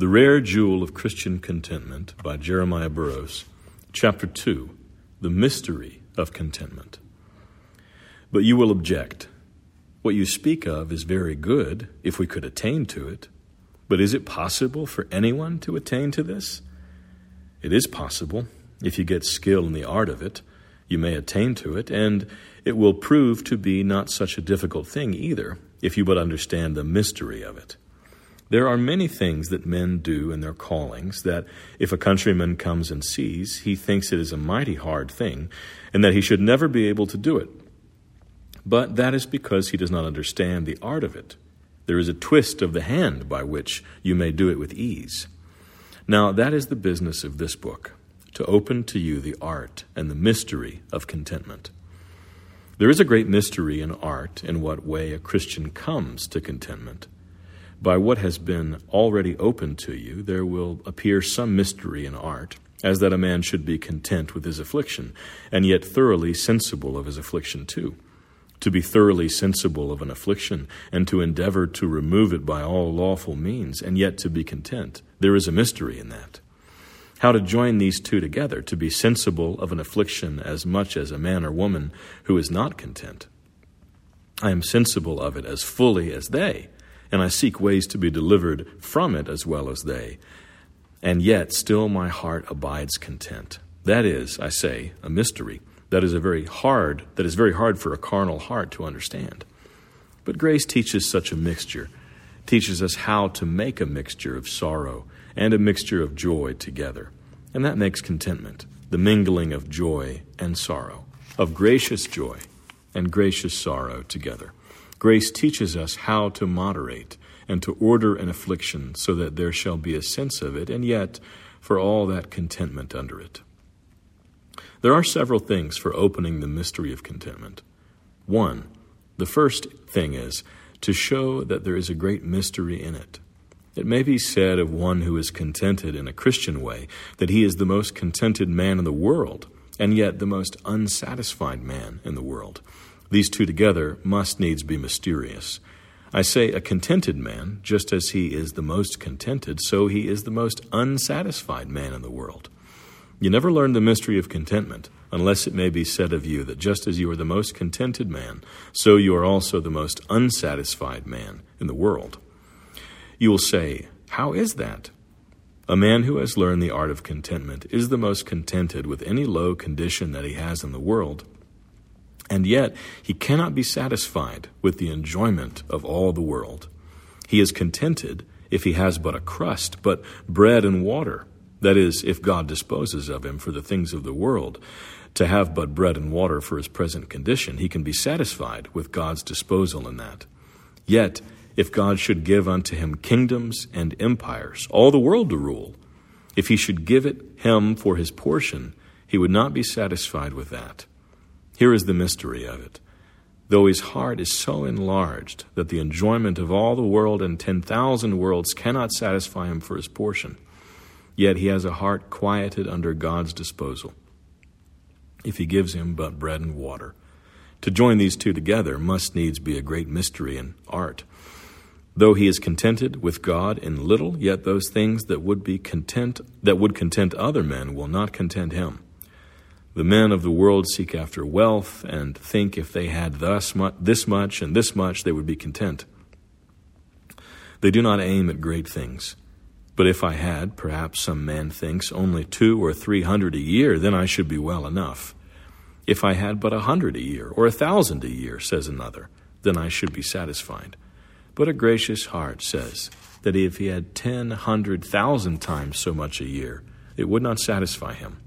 The Rare Jewel of Christian Contentment by Jeremiah Burroughs, Chapter 2 The Mystery of Contentment. But you will object. What you speak of is very good if we could attain to it. But is it possible for anyone to attain to this? It is possible. If you get skill in the art of it, you may attain to it, and it will prove to be not such a difficult thing either, if you but understand the mystery of it. There are many things that men do in their callings that, if a countryman comes and sees, he thinks it is a mighty hard thing, and that he should never be able to do it. But that is because he does not understand the art of it. There is a twist of the hand by which you may do it with ease. Now, that is the business of this book to open to you the art and the mystery of contentment. There is a great mystery in art in what way a Christian comes to contentment by what has been already opened to you, there will appear some mystery in art, as that a man should be content with his affliction, and yet thoroughly sensible of his affliction too. To be thoroughly sensible of an affliction, and to endeavor to remove it by all lawful means, and yet to be content, there is a mystery in that. How to join these two together, to be sensible of an affliction as much as a man or woman who is not content. I am sensible of it as fully as they and I seek ways to be delivered from it as well as they. And yet still my heart abides content. That is, I say, a mystery. That is a very hard that is very hard for a carnal heart to understand. But grace teaches such a mixture, teaches us how to make a mixture of sorrow and a mixture of joy together. And that makes contentment, the mingling of joy and sorrow, of gracious joy and gracious sorrow together. Grace teaches us how to moderate and to order an affliction so that there shall be a sense of it, and yet for all that contentment under it. There are several things for opening the mystery of contentment. One, the first thing is to show that there is a great mystery in it. It may be said of one who is contented in a Christian way that he is the most contented man in the world, and yet the most unsatisfied man in the world. These two together must needs be mysterious. I say a contented man, just as he is the most contented, so he is the most unsatisfied man in the world. You never learn the mystery of contentment unless it may be said of you that just as you are the most contented man, so you are also the most unsatisfied man in the world. You will say, How is that? A man who has learned the art of contentment is the most contented with any low condition that he has in the world and yet he cannot be satisfied with the enjoyment of all the world. He is contented if he has but a crust, but bread and water. That is, if God disposes of him for the things of the world. To have but bread and water for his present condition, he can be satisfied with God's disposal in that. Yet, if God should give unto him kingdoms and empires, all the world to rule, if he should give it him for his portion, he would not be satisfied with that. Here is the mystery of it. Though his heart is so enlarged that the enjoyment of all the world and 10,000 worlds cannot satisfy him for his portion, yet he has a heart quieted under God's disposal, if he gives him but bread and water. To join these two together must needs be a great mystery in art. Though he is contented with God in little, yet those things that would be content that would content other men will not content him. The men of the world seek after wealth and think if they had thus much, this much and this much, they would be content. They do not aim at great things. But if I had, perhaps some man thinks, only two or three hundred a year, then I should be well enough. If I had but a hundred a year, or a thousand a year, says another, then I should be satisfied. But a gracious heart says that if he had ten hundred thousand times so much a year, it would not satisfy him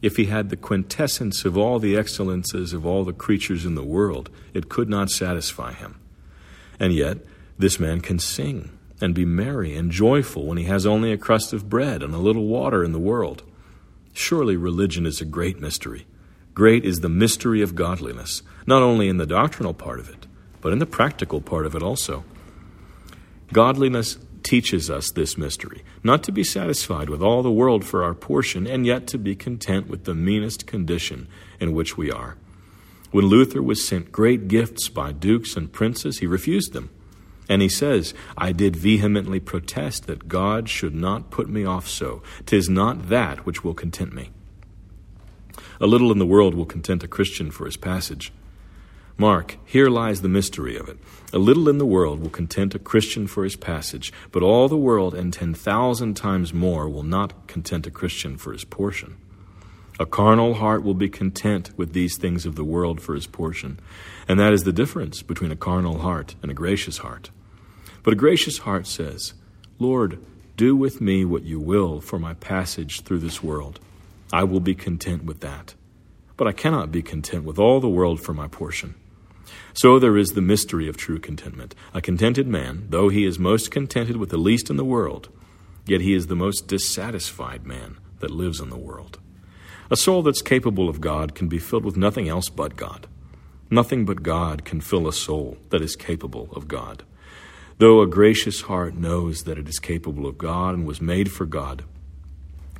if he had the quintessence of all the excellences of all the creatures in the world, it could not satisfy him. And yet, this man can sing and be merry and joyful when he has only a crust of bread and a little water in the world. Surely religion is a great mystery. Great is the mystery of godliness, not only in the doctrinal part of it, but in the practical part of it also. Godliness teaches us this mystery not to be satisfied with all the world for our portion, and yet to be content with the meanest condition in which we are. When Luther was sent great gifts by dukes and princes, he refused them. And he says, I did vehemently protest that God should not put me off so. Tis not that which will content me. A little in the world will content a Christian for his passage. Mark, here lies the mystery of it. A little in the world will content a Christian for his passage, but all the world and ten thousand times more will not content a Christian for his portion. A carnal heart will be content with these things of the world for his portion, and that is the difference between a carnal heart and a gracious heart. But a gracious heart says, Lord, do with me what you will for my passage through this world. I will be content with that. But I cannot be content with all the world for my portion. So there is the mystery of true contentment. A contented man, though he is most contented with the least in the world, yet he is the most dissatisfied man that lives in the world. A soul that's capable of God can be filled with nothing else but God. Nothing but God can fill a soul that is capable of God. Though a gracious heart knows that it is capable of God and was made for God,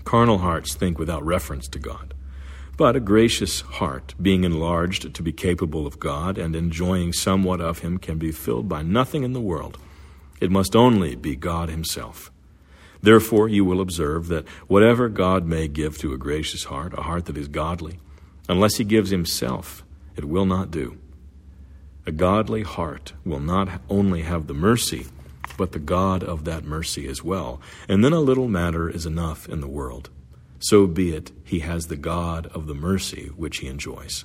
carnal hearts think without reference to God. But a gracious heart, being enlarged to be capable of God and enjoying somewhat of Him, can be filled by nothing in the world. It must only be God Himself. Therefore, you will observe that whatever God may give to a gracious heart, a heart that is godly, unless He gives Himself, it will not do. A godly heart will not only have the mercy, but the God of that mercy as well. And then a little matter is enough in the world. So be it, he has the God of the mercy which he enjoys.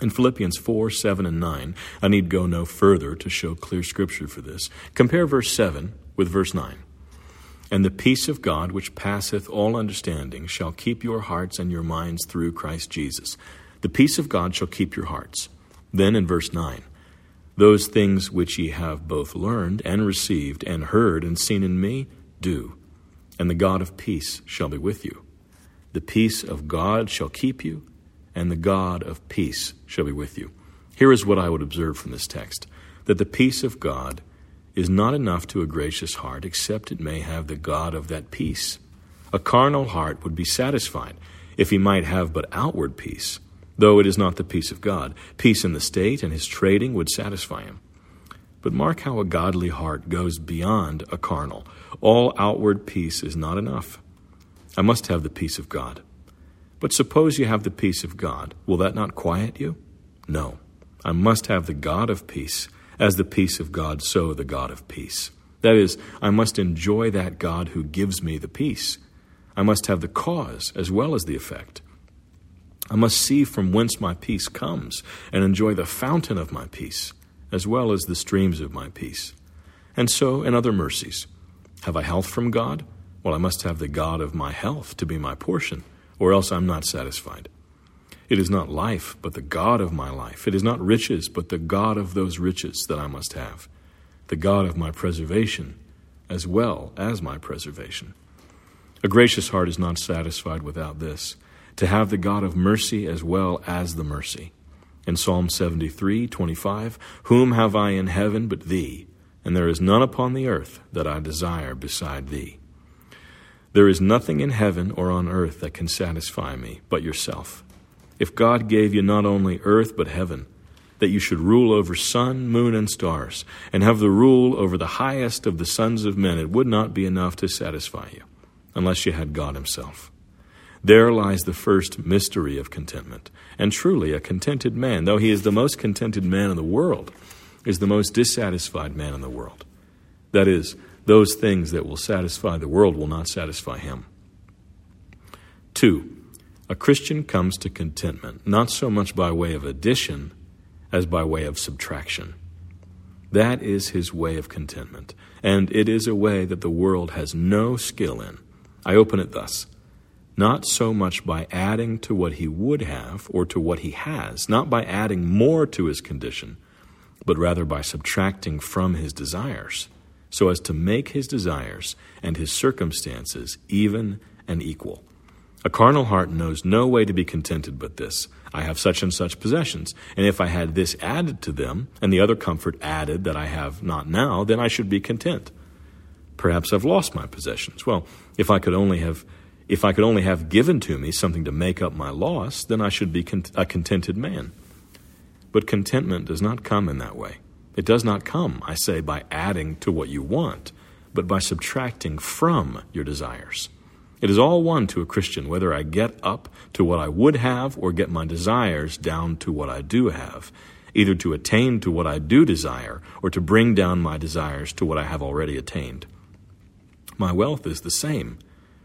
In Philippians 4, 7, and 9, I need go no further to show clear scripture for this. Compare verse 7 with verse 9. And the peace of God, which passeth all understanding, shall keep your hearts and your minds through Christ Jesus. The peace of God shall keep your hearts. Then in verse 9, those things which ye have both learned and received and heard and seen in me, do, and the God of peace shall be with you. The peace of God shall keep you, and the God of peace shall be with you. Here is what I would observe from this text that the peace of God is not enough to a gracious heart, except it may have the God of that peace. A carnal heart would be satisfied if he might have but outward peace though it is not the peace of God. Peace in the state and his trading would satisfy him. But mark how a godly heart goes beyond a carnal. All outward peace is not enough. I must have the peace of God. But suppose you have the peace of God. Will that not quiet you? No. I must have the God of peace. As the peace of God, so the God of peace. That is, I must enjoy that God who gives me the peace. I must have the cause as well as the effect. I must see from whence my peace comes and enjoy the fountain of my peace, as well as the streams of my peace. And so, in other mercies, have I health from God? Well, I must have the God of my health to be my portion, or else I'm not satisfied. It is not life, but the God of my life. It is not riches, but the God of those riches that I must have. The God of my preservation, as well as my preservation. A gracious heart is not satisfied without this to have the God of mercy as well as the mercy. In Psalm 73, 25, Whom have I in heaven but thee? And there is none upon the earth that I desire beside thee. There is nothing in heaven or on earth that can satisfy me but yourself. If God gave you not only earth but heaven, that you should rule over sun, moon, and stars, and have the rule over the highest of the sons of men, it would not be enough to satisfy you, unless you had God Himself. There lies the first mystery of contentment. And truly, a contented man, though he is the most contented man in the world, is the most dissatisfied man in the world. That is, those things that will satisfy the world will not satisfy him. Two, a Christian comes to contentment not so much by way of addition as by way of subtraction. That is his way of contentment, and it is a way that the world has no skill in. I open it thus not so much by adding to what he would have or to what he has, not by adding more to his condition, but rather by subtracting from his desires, so as to make his desires and his circumstances even and equal. A carnal heart knows no way to be contented but this. I have such and such possessions, and if I had this added to them, and the other comfort added that I have not now, then I should be content. Perhaps I've lost my possessions. Well, if I could only have if I could only have given to me something to make up my loss, then I should be a contented man. But contentment does not come in that way. It does not come, I say, by adding to what you want, but by subtracting from your desires. It is all one to a Christian whether I get up to what I would have or get my desires down to what I do have, either to attain to what I do desire or to bring down my desires to what I have already attained. My wealth is the same,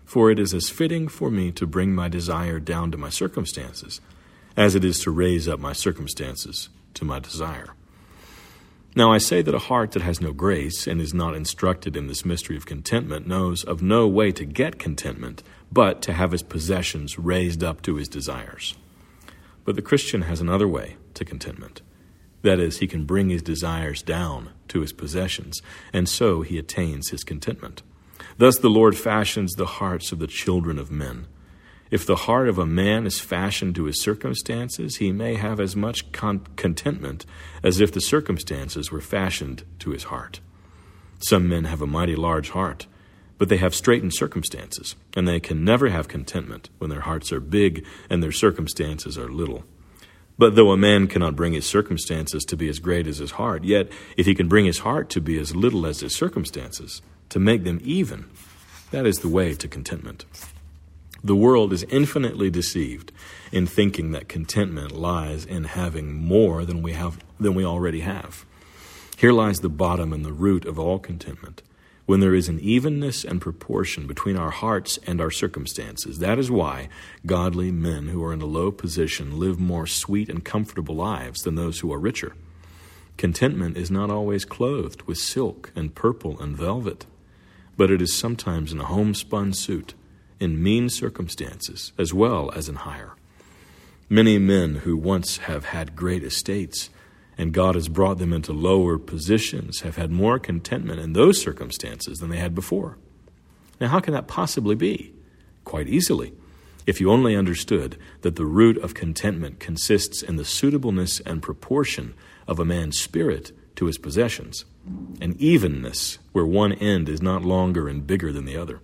for it is as fitting for me to bring my desire down to my circumstances as it is to raise up my circumstances to my desire. Now I say that a heart that has no grace and is not instructed in this mystery of contentment knows of no way to get contentment but to have his possessions raised up to his desires. But the Christian has another way to contentment. That is, he can bring his desires down to his possessions, and so he attains his contentment. Thus the Lord fashions the hearts of the children of men if the heart of a man is fashioned to his circumstances, he may have as much con- contentment as if the circumstances were fashioned to his heart. Some men have a mighty large heart, but they have straitened circumstances, and they can never have contentment when their hearts are big and their circumstances are little. But though a man cannot bring his circumstances to be as great as his heart, yet if he can bring his heart to be as little as his circumstances, to make them even, that is the way to contentment. The world is infinitely deceived in thinking that contentment lies in having more than we have than we already have. Here lies the bottom and the root of all contentment. When there is an evenness and proportion between our hearts and our circumstances, that is why godly men who are in a low position live more sweet and comfortable lives than those who are richer. Contentment is not always clothed with silk and purple and velvet, but it is sometimes in a homespun suit in mean circumstances as well as in higher. Many men who once have had great estates and God has brought them into lower positions have had more contentment in those circumstances than they had before. Now, how can that possibly be? Quite easily. If you only understood that the root of contentment consists in the suitableness and proportion of a man's spirit to his possessions, an evenness where one end is not longer and bigger than the other.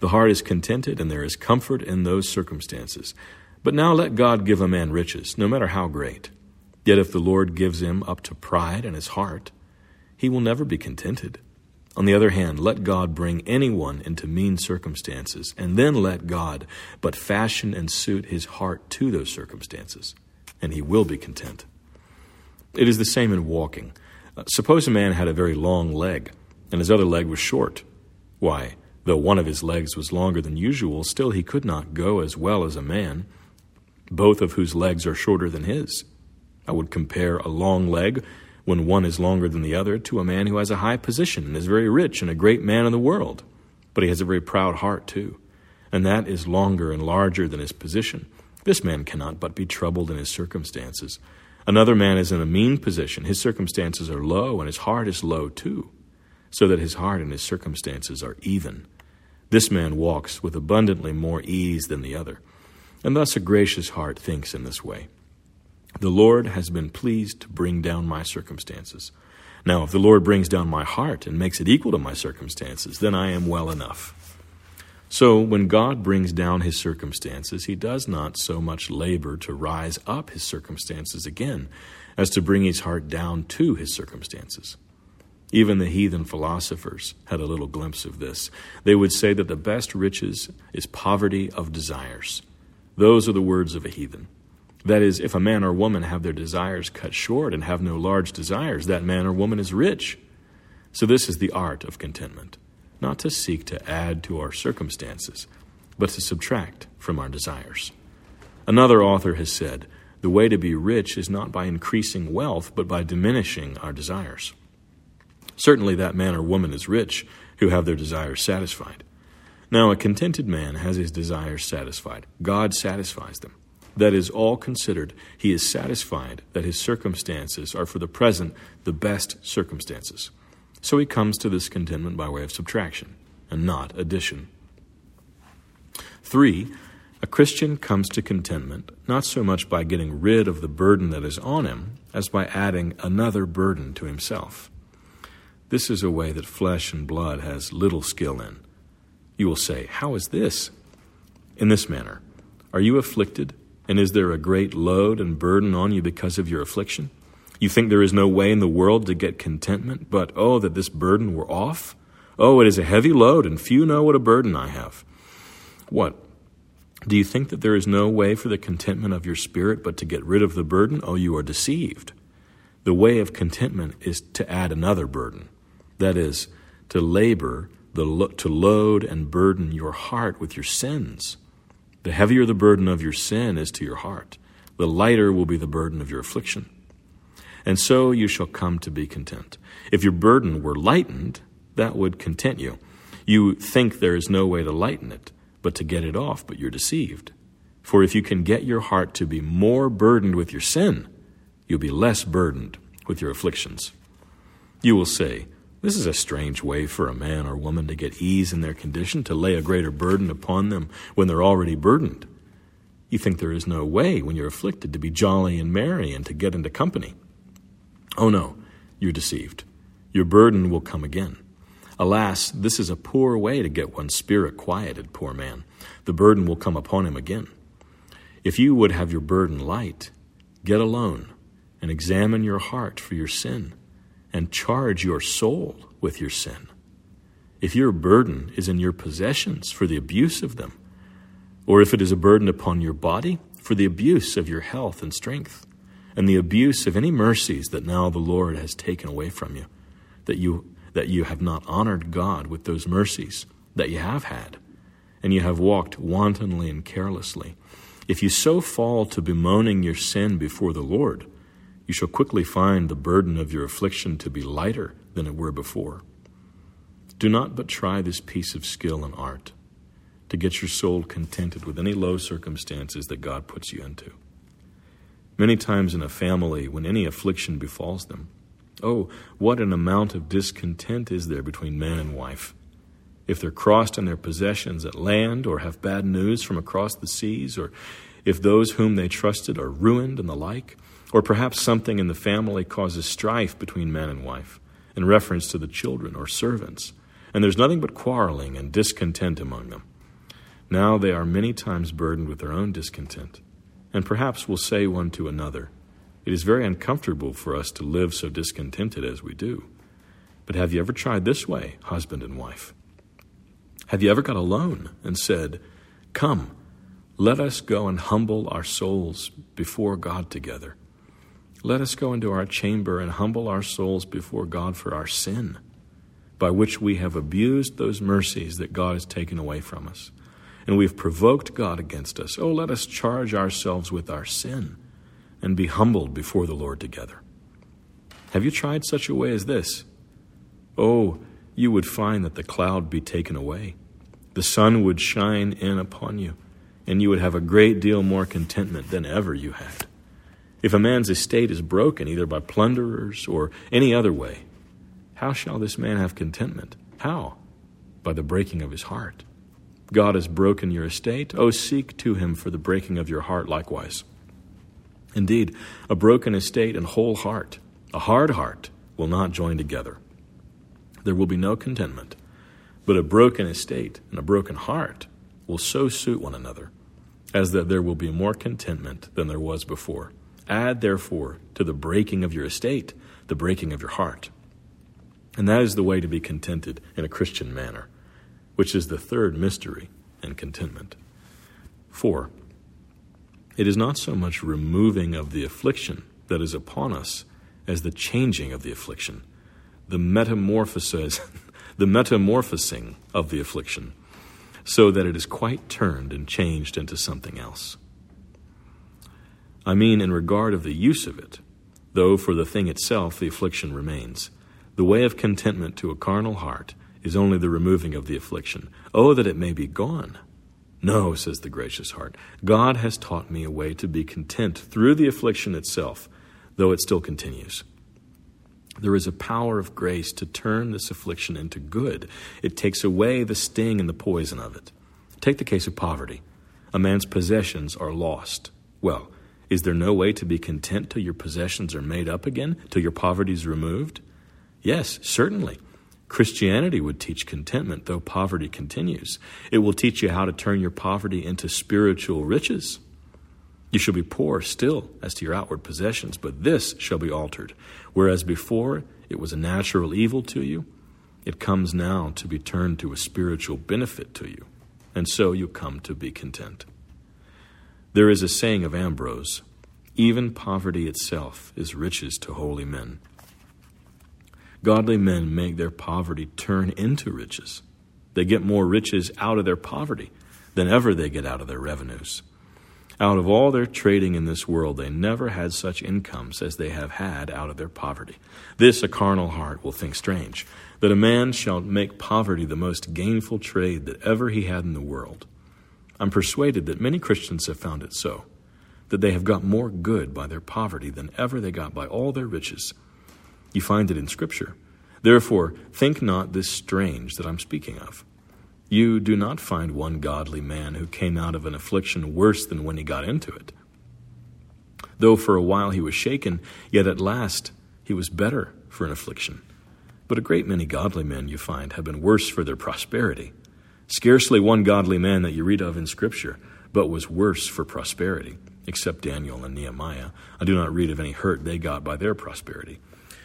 The heart is contented, and there is comfort in those circumstances. But now let God give a man riches, no matter how great. Yet if the Lord gives him up to pride in his heart, he will never be contented. On the other hand, let God bring anyone into mean circumstances, and then let God but fashion and suit his heart to those circumstances, and he will be content. It is the same in walking. Uh, suppose a man had a very long leg, and his other leg was short. Why, Though one of his legs was longer than usual, still he could not go as well as a man, both of whose legs are shorter than his. I would compare a long leg, when one is longer than the other, to a man who has a high position and is very rich and a great man in the world. But he has a very proud heart, too, and that is longer and larger than his position. This man cannot but be troubled in his circumstances. Another man is in a mean position. His circumstances are low, and his heart is low, too so that his heart and his circumstances are even. This man walks with abundantly more ease than the other, and thus a gracious heart thinks in this way The Lord has been pleased to bring down my circumstances. Now, if the Lord brings down my heart and makes it equal to my circumstances, then I am well enough. So, when God brings down his circumstances, he does not so much labor to rise up his circumstances again as to bring his heart down to his circumstances. Even the heathen philosophers had a little glimpse of this. They would say that the best riches is poverty of desires. Those are the words of a heathen. That is, if a man or woman have their desires cut short and have no large desires, that man or woman is rich. So, this is the art of contentment not to seek to add to our circumstances, but to subtract from our desires. Another author has said, The way to be rich is not by increasing wealth, but by diminishing our desires. Certainly that man or woman is rich who have their desires satisfied. Now, a contented man has his desires satisfied. God satisfies them. That is all considered. He is satisfied that his circumstances are for the present the best circumstances. So he comes to this contentment by way of subtraction and not addition. Three, a Christian comes to contentment not so much by getting rid of the burden that is on him as by adding another burden to himself. This is a way that flesh and blood has little skill in. You will say, How is this? In this manner Are you afflicted, and is there a great load and burden on you because of your affliction? You think there is no way in the world to get contentment, but oh, that this burden were off? Oh, it is a heavy load, and few know what a burden I have. What? Do you think that there is no way for the contentment of your spirit but to get rid of the burden? Oh, you are deceived. The way of contentment is to add another burden. That is, to labor, the, to load and burden your heart with your sins. The heavier the burden of your sin is to your heart, the lighter will be the burden of your affliction. And so you shall come to be content. If your burden were lightened, that would content you. You think there is no way to lighten it, but to get it off, but you're deceived. For if you can get your heart to be more burdened with your sin, you'll be less burdened with your afflictions. You will say, This is a strange way for a man or woman to get ease in their condition, to lay a greater burden upon them when they're already burdened. You think there is no way, when you're afflicted, to be jolly and merry and to get into company. Oh no, you're deceived. Your burden will come again. Alas, this is a poor way to get one's spirit quieted, poor man. The burden will come upon him again. If you would have your burden light, get alone and examine your heart for your sin and charge your soul with your sin. If your burden is in your possessions for the abuse of them, or if it is a burden upon your body for the abuse of your health and strength, and the abuse of any mercies that now the Lord has taken away from you, that you that you have not honored God with those mercies that you have had, and you have walked wantonly and carelessly. If you so fall to bemoaning your sin before the Lord, you shall quickly find the burden of your affliction to be lighter than it were before. Do not but try this piece of skill and art to get your soul contented with any low circumstances that God puts you into. Many times in a family, when any affliction befalls them, oh, what an amount of discontent is there between man and wife. If they're crossed in their possessions at land, or have bad news from across the seas, or if those whom they trusted are ruined and the like, or perhaps something in the family causes strife between man and wife in reference to the children or servants, and there's nothing but quarreling and discontent among them. Now they are many times burdened with their own discontent and perhaps will say one to another, It is very uncomfortable for us to live so discontented as we do. But have you ever tried this way, husband and wife? Have you ever got alone and said, Come, let us go and humble our souls before God together? Let us go into our chamber and humble our souls before God for our sin, by which we have abused those mercies that God has taken away from us and we've provoked God against us. Oh, let us charge ourselves with our sin and be humbled before the Lord together. Have you tried such a way as this? Oh, you would find that the cloud be taken away, the sun would shine in upon you, and you would have a great deal more contentment than ever you had. If a man's estate is broken, either by plunderers or any other way, how shall this man have contentment? How? By the breaking of his heart. God has broken your estate, oh, seek to him for the breaking of your heart likewise. Indeed, a broken estate and whole heart, a hard heart, will not join together. There will be no contentment, but a broken estate and a broken heart will so suit one another as that there will be more contentment than there was before. Add, therefore, to the breaking of your estate the breaking of your heart. And that is the way to be contented in a Christian manner which is the third mystery and contentment. 4. It is not so much removing of the affliction that is upon us as the changing of the affliction, the metamorphosis, the metamorphosing of the affliction, so that it is quite turned and changed into something else. I mean, in regard of the use of it, though for the thing itself the affliction remains. The way of contentment to a carnal heart is only the removing of the affliction. Oh, that it may be gone. No, says the gracious heart. God has taught me a way to be content through the affliction itself, though it still continues. There is a power of grace to turn this affliction into good. It takes away the sting and the poison of it. Take the case of poverty. A man's possessions are lost. Well, is there no way to be content till your possessions are made up again, till your poverty is removed? Yes, certainly. Christianity would teach contentment, though poverty continues. It will teach you how to turn your poverty into spiritual riches. You shall be poor still as to your outward possessions, but this shall be altered. Whereas before it was a natural evil to you, it comes now to be turned to a spiritual benefit to you, and so you come to be content. There is a saying of Ambrose even poverty itself is riches to holy men. Godly men make their poverty turn into riches. They get more riches out of their poverty than ever they get out of their revenues. Out of all their trading in this world, they never had such incomes as they have had out of their poverty. This a carnal heart will think strange, that a man shall make poverty the most gainful trade that ever he had in the world. I'm persuaded that many Christians have found it so, that they have got more good by their poverty than ever they got by all their riches. You find it in Scripture. Therefore, think not this strange that I'm speaking of. You do not find one godly man who came out of an affliction worse than when he got into it. Though for a while he was shaken, yet at last he was better for an affliction. But a great many godly men, you find, have been worse for their prosperity. Scarcely one godly man that you read of in Scripture, but was worse for prosperity, except Daniel and Nehemiah. I do not read of any hurt they got by their prosperity.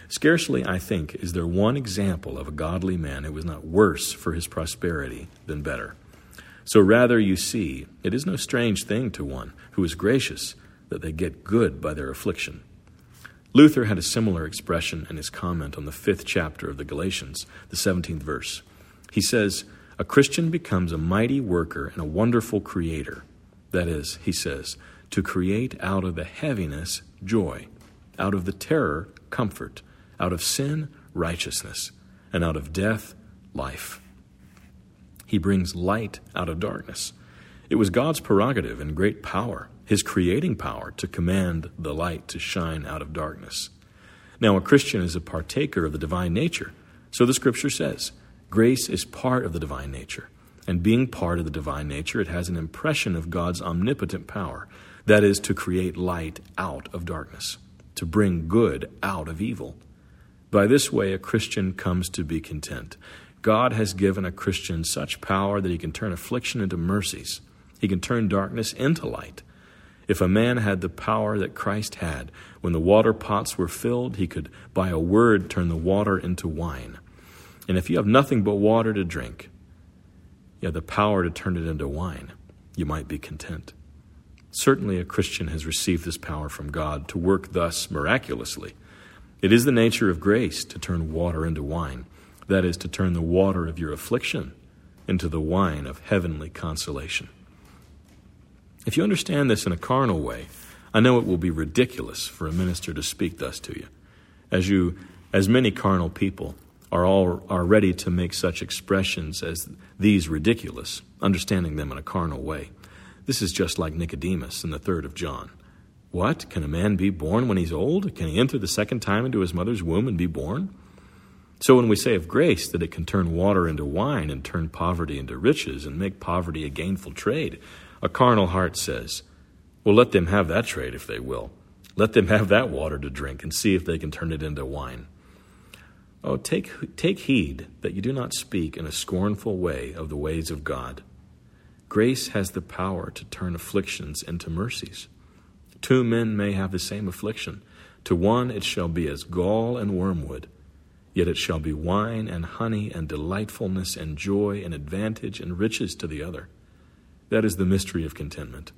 Scarcely, I think, is there one example of a godly man who was not worse for his prosperity than better. So rather, you see, it is no strange thing to one who is gracious that they get good by their affliction. Luther had a similar expression in his comment on the fifth chapter of the Galatians, the 17th verse. He says, A Christian becomes a mighty worker and a wonderful creator. That is, he says, to create out of the heaviness joy, out of the terror comfort, out of sin, righteousness, and out of death, life. He brings light out of darkness. It was God's prerogative and great power, his creating power, to command the light to shine out of darkness. Now, a Christian is a partaker of the divine nature. So the scripture says grace is part of the divine nature. And being part of the divine nature, it has an impression of God's omnipotent power. That is, to create light out of darkness, to bring good out of evil. By this way, a Christian comes to be content. God has given a Christian such power that he can turn affliction into mercies. He can turn darkness into light. If a man had the power that Christ had, when the water pots were filled, he could, by a word, turn the water into wine. And if you have nothing but water to drink, you have the power to turn it into wine, you might be content. Certainly, a Christian has received this power from God to work thus miraculously. It is the nature of grace to turn water into wine, that is, to turn the water of your affliction into the wine of heavenly consolation. If you understand this in a carnal way, I know it will be ridiculous for a minister to speak thus to you, as you, as many carnal people, are all are ready to make such expressions as these ridiculous, understanding them in a carnal way. This is just like Nicodemus in the third of John. What? Can a man be born when he's old? Can he enter the second time into his mother's womb and be born? So when we say of grace that it can turn water into wine and turn poverty into riches and make poverty a gainful trade, a carnal heart says, Well, let them have that trade if they will. Let them have that water to drink and see if they can turn it into wine. Oh, take, take heed that you do not speak in a scornful way of the ways of God. Grace has the power to turn afflictions into mercies. Two men may have the same affliction. To one it shall be as gall and wormwood, yet it shall be wine and honey and delightfulness and joy and advantage and riches to the other. That is the mystery of contentment.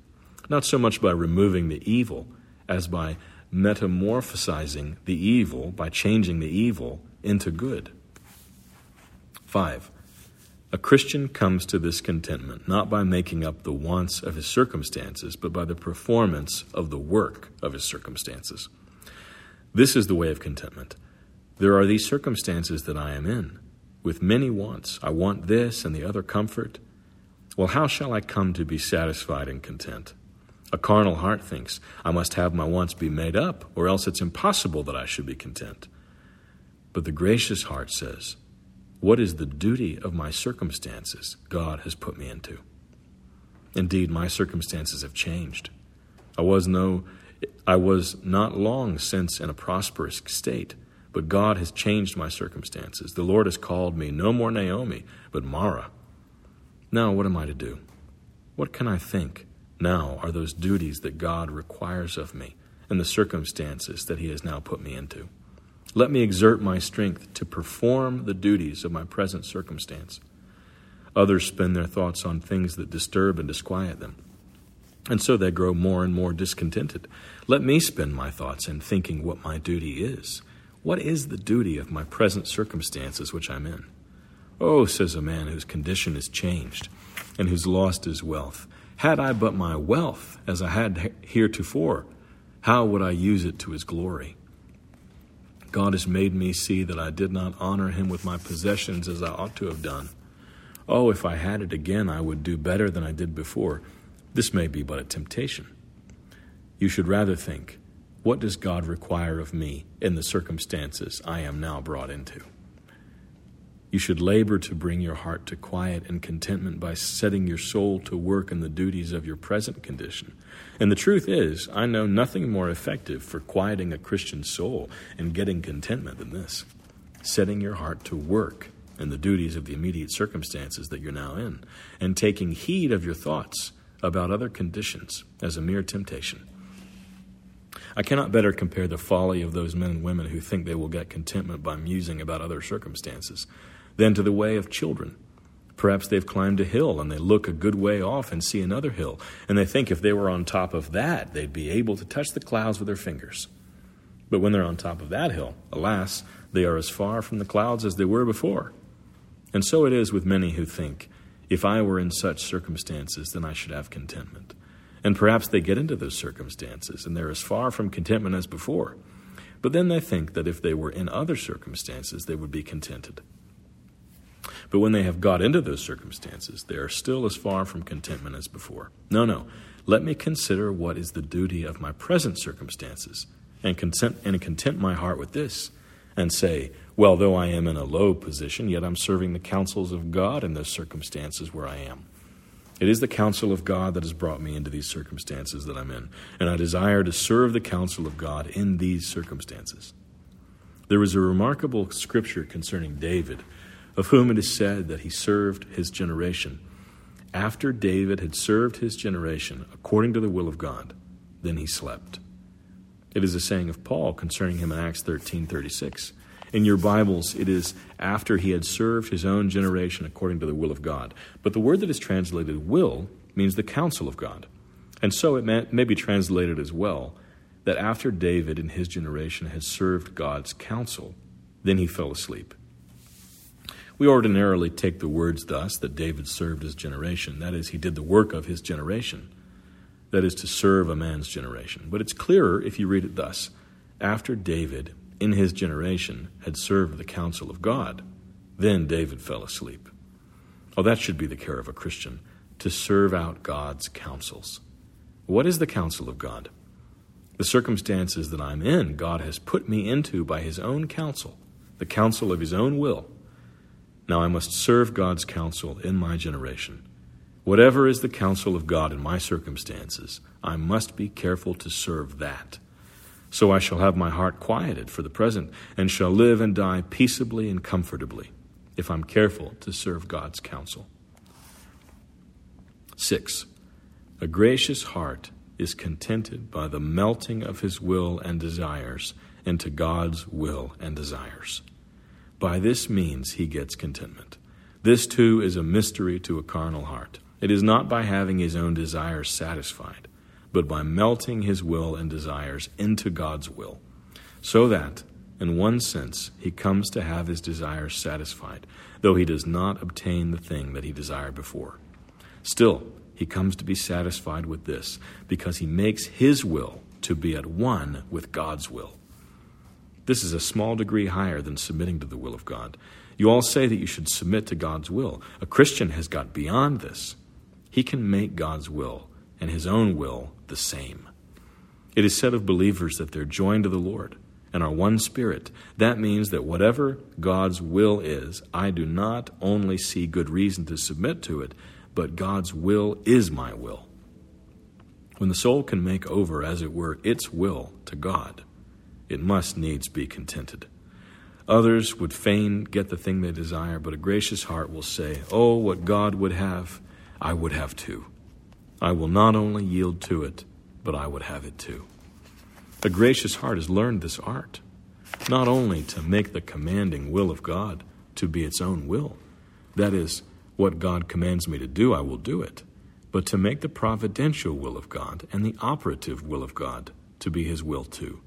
Not so much by removing the evil as by metamorphosizing the evil, by changing the evil into good. 5. A Christian comes to this contentment not by making up the wants of his circumstances, but by the performance of the work of his circumstances. This is the way of contentment. There are these circumstances that I am in, with many wants. I want this and the other comfort. Well, how shall I come to be satisfied and content? A carnal heart thinks, I must have my wants be made up, or else it's impossible that I should be content. But the gracious heart says, what is the duty of my circumstances God has put me into? Indeed, my circumstances have changed. I was no I was not long since in a prosperous state, but God has changed my circumstances. The Lord has called me no more Naomi, but Mara. Now, what am I to do? What can I think? now are those duties that God requires of me and the circumstances that He has now put me into. Let me exert my strength to perform the duties of my present circumstance. Others spend their thoughts on things that disturb and disquiet them, and so they grow more and more discontented. Let me spend my thoughts in thinking what my duty is. What is the duty of my present circumstances which I'm in? Oh, says a man whose condition is changed and who's lost his wealth. Had I but my wealth as I had heretofore, how would I use it to his glory? God has made me see that I did not honor him with my possessions as I ought to have done. Oh, if I had it again, I would do better than I did before. This may be but a temptation. You should rather think, what does God require of me in the circumstances I am now brought into? You should labor to bring your heart to quiet and contentment by setting your soul to work in the duties of your present condition. And the truth is, I know nothing more effective for quieting a Christian soul and getting contentment than this setting your heart to work in the duties of the immediate circumstances that you're now in, and taking heed of your thoughts about other conditions as a mere temptation. I cannot better compare the folly of those men and women who think they will get contentment by musing about other circumstances than to the way of children. Perhaps they've climbed a hill and they look a good way off and see another hill, and they think if they were on top of that, they'd be able to touch the clouds with their fingers. But when they're on top of that hill, alas, they are as far from the clouds as they were before. And so it is with many who think, if I were in such circumstances, then I should have contentment. And perhaps they get into those circumstances and they're as far from contentment as before. But then they think that if they were in other circumstances, they would be contented. But when they have got into those circumstances, they are still as far from contentment as before. No, no. Let me consider what is the duty of my present circumstances, and content, and content my heart with this, and say, Well, though I am in a low position, yet I'm serving the counsels of God in those circumstances where I am. It is the counsel of God that has brought me into these circumstances that I'm in, and I desire to serve the counsel of God in these circumstances. There is a remarkable scripture concerning David of whom it is said that he served his generation. After David had served his generation according to the will of God, then he slept. It is a saying of Paul concerning him in Acts 13:36. In your Bibles, it is after he had served his own generation according to the will of God. But the word that is translated will means the counsel of God. And so it may, may be translated as well that after David in his generation had served God's counsel, then he fell asleep. We ordinarily take the words thus that David served his generation. That is, he did the work of his generation. That is, to serve a man's generation. But it's clearer if you read it thus After David, in his generation, had served the counsel of God, then David fell asleep. Oh, that should be the care of a Christian, to serve out God's counsels. What is the counsel of God? The circumstances that I'm in, God has put me into by his own counsel, the counsel of his own will. Now I must serve God's counsel in my generation. Whatever is the counsel of God in my circumstances, I must be careful to serve that. So I shall have my heart quieted for the present, and shall live and die peaceably and comfortably, if I'm careful to serve God's counsel. 6. A gracious heart is contented by the melting of his will and desires into God's will and desires. By this means he gets contentment. This too is a mystery to a carnal heart. It is not by having his own desires satisfied, but by melting his will and desires into God's will, so that, in one sense, he comes to have his desires satisfied, though he does not obtain the thing that he desired before. Still, he comes to be satisfied with this, because he makes his will to be at one with God's will. This is a small degree higher than submitting to the will of God. You all say that you should submit to God's will. A Christian has got beyond this. He can make God's will and his own will the same. It is said of believers that they're joined to the Lord and are one spirit. That means that whatever God's will is, I do not only see good reason to submit to it, but God's will is my will. When the soul can make over, as it were, its will to God, it must needs be contented. Others would fain get the thing they desire, but a gracious heart will say, Oh, what God would have, I would have too. I will not only yield to it, but I would have it too. A gracious heart has learned this art, not only to make the commanding will of God to be its own will, that is, what God commands me to do, I will do it, but to make the providential will of God and the operative will of God to be his will too.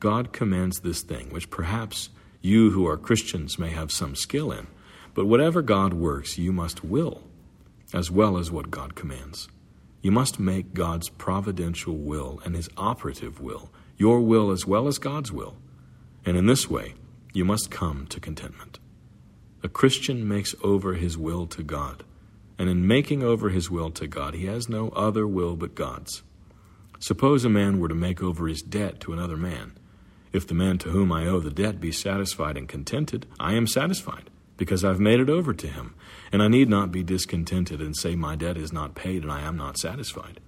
God commands this thing, which perhaps you who are Christians may have some skill in, but whatever God works, you must will, as well as what God commands. You must make God's providential will and his operative will your will as well as God's will. And in this way, you must come to contentment. A Christian makes over his will to God, and in making over his will to God, he has no other will but God's. Suppose a man were to make over his debt to another man. If the man to whom I owe the debt be satisfied and contented, I am satisfied, because I've made it over to him, and I need not be discontented and say my debt is not paid and I am not satisfied.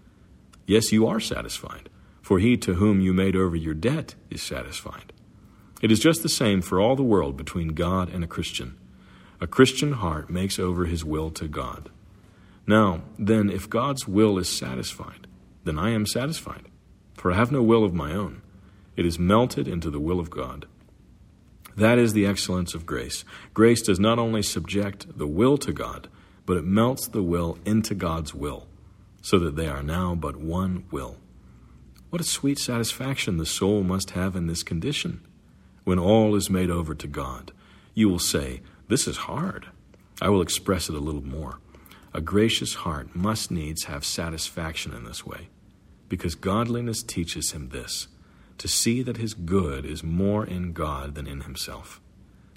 Yes, you are satisfied, for he to whom you made over your debt is satisfied. It is just the same for all the world between God and a Christian. A Christian heart makes over his will to God. Now, then, if God's will is satisfied, then I am satisfied, for I have no will of my own. It is melted into the will of God. That is the excellence of grace. Grace does not only subject the will to God, but it melts the will into God's will, so that they are now but one will. What a sweet satisfaction the soul must have in this condition. When all is made over to God, you will say, This is hard. I will express it a little more. A gracious heart must needs have satisfaction in this way, because godliness teaches him this to see that his good is more in God than in himself.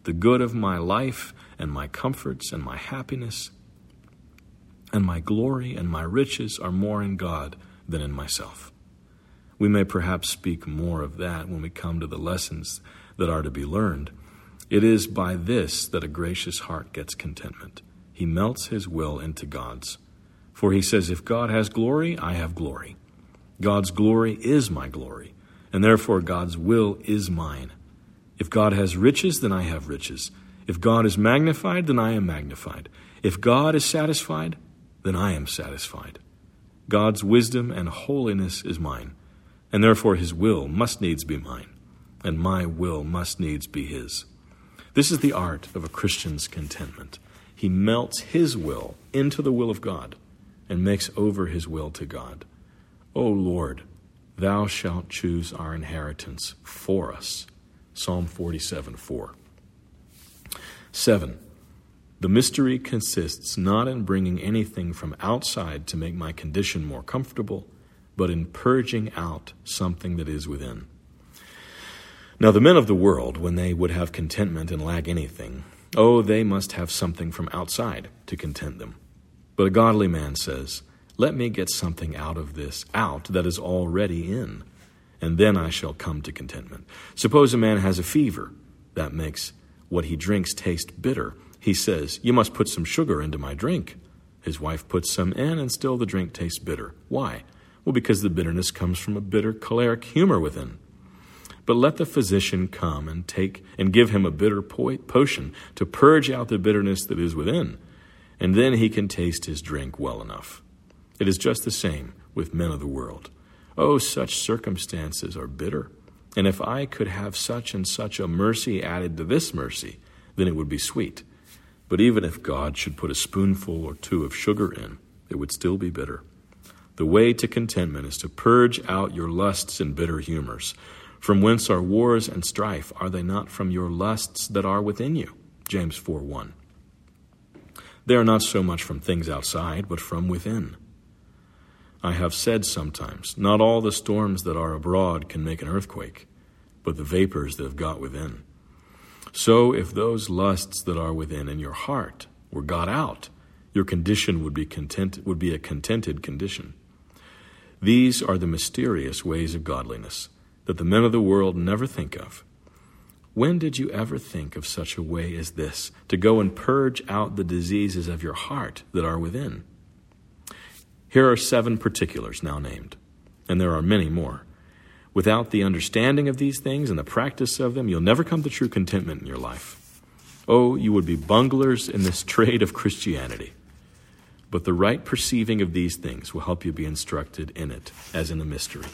The good of my life and my comforts and my happiness and my glory and my riches are more in God than in myself. We may perhaps speak more of that when we come to the lessons that are to be learned. It is by this that a gracious heart gets contentment. He melts his will into God's. For he says, If God has glory, I have glory. God's glory is my glory and therefore God's will is mine. If God has riches, then I have riches. If God is magnified, then I am magnified. If God is satisfied, then I am satisfied. God's wisdom and holiness is mine, and therefore his will must needs be mine, and my will must needs be his. This is the art of a Christian's contentment. He melts his will into the will of God and makes over his will to God. O Lord, Thou shalt choose our inheritance for us. Psalm 47 4. 7. The mystery consists not in bringing anything from outside to make my condition more comfortable, but in purging out something that is within. Now, the men of the world, when they would have contentment and lack anything, oh, they must have something from outside to content them. But a godly man says, let me get something out of this out that is already in, and then I shall come to contentment. Suppose a man has a fever. That makes what he drinks taste bitter. He says, You must put some sugar into my drink. His wife puts some in, and still the drink tastes bitter. Why? Well, because the bitterness comes from a bitter choleric humor within. But let the physician come and take and give him a bitter po- potion to purge out the bitterness that is within, and then he can taste his drink well enough. It is just the same with men of the world. Oh, such circumstances are bitter. And if I could have such and such a mercy added to this mercy, then it would be sweet. But even if God should put a spoonful or two of sugar in, it would still be bitter. The way to contentment is to purge out your lusts and bitter humors. From whence are wars and strife? Are they not from your lusts that are within you? James 4 1. They are not so much from things outside, but from within. I have said sometimes, not all the storms that are abroad can make an earthquake, but the vapors that have got within. So, if those lusts that are within in your heart were got out, your condition would be content would be a contented condition. These are the mysterious ways of godliness that the men of the world never think of. When did you ever think of such a way as this, to go and purge out the diseases of your heart that are within? Here are seven particulars now named, and there are many more. Without the understanding of these things and the practice of them, you'll never come to true contentment in your life. Oh, you would be bunglers in this trade of Christianity. But the right perceiving of these things will help you be instructed in it, as in a mystery.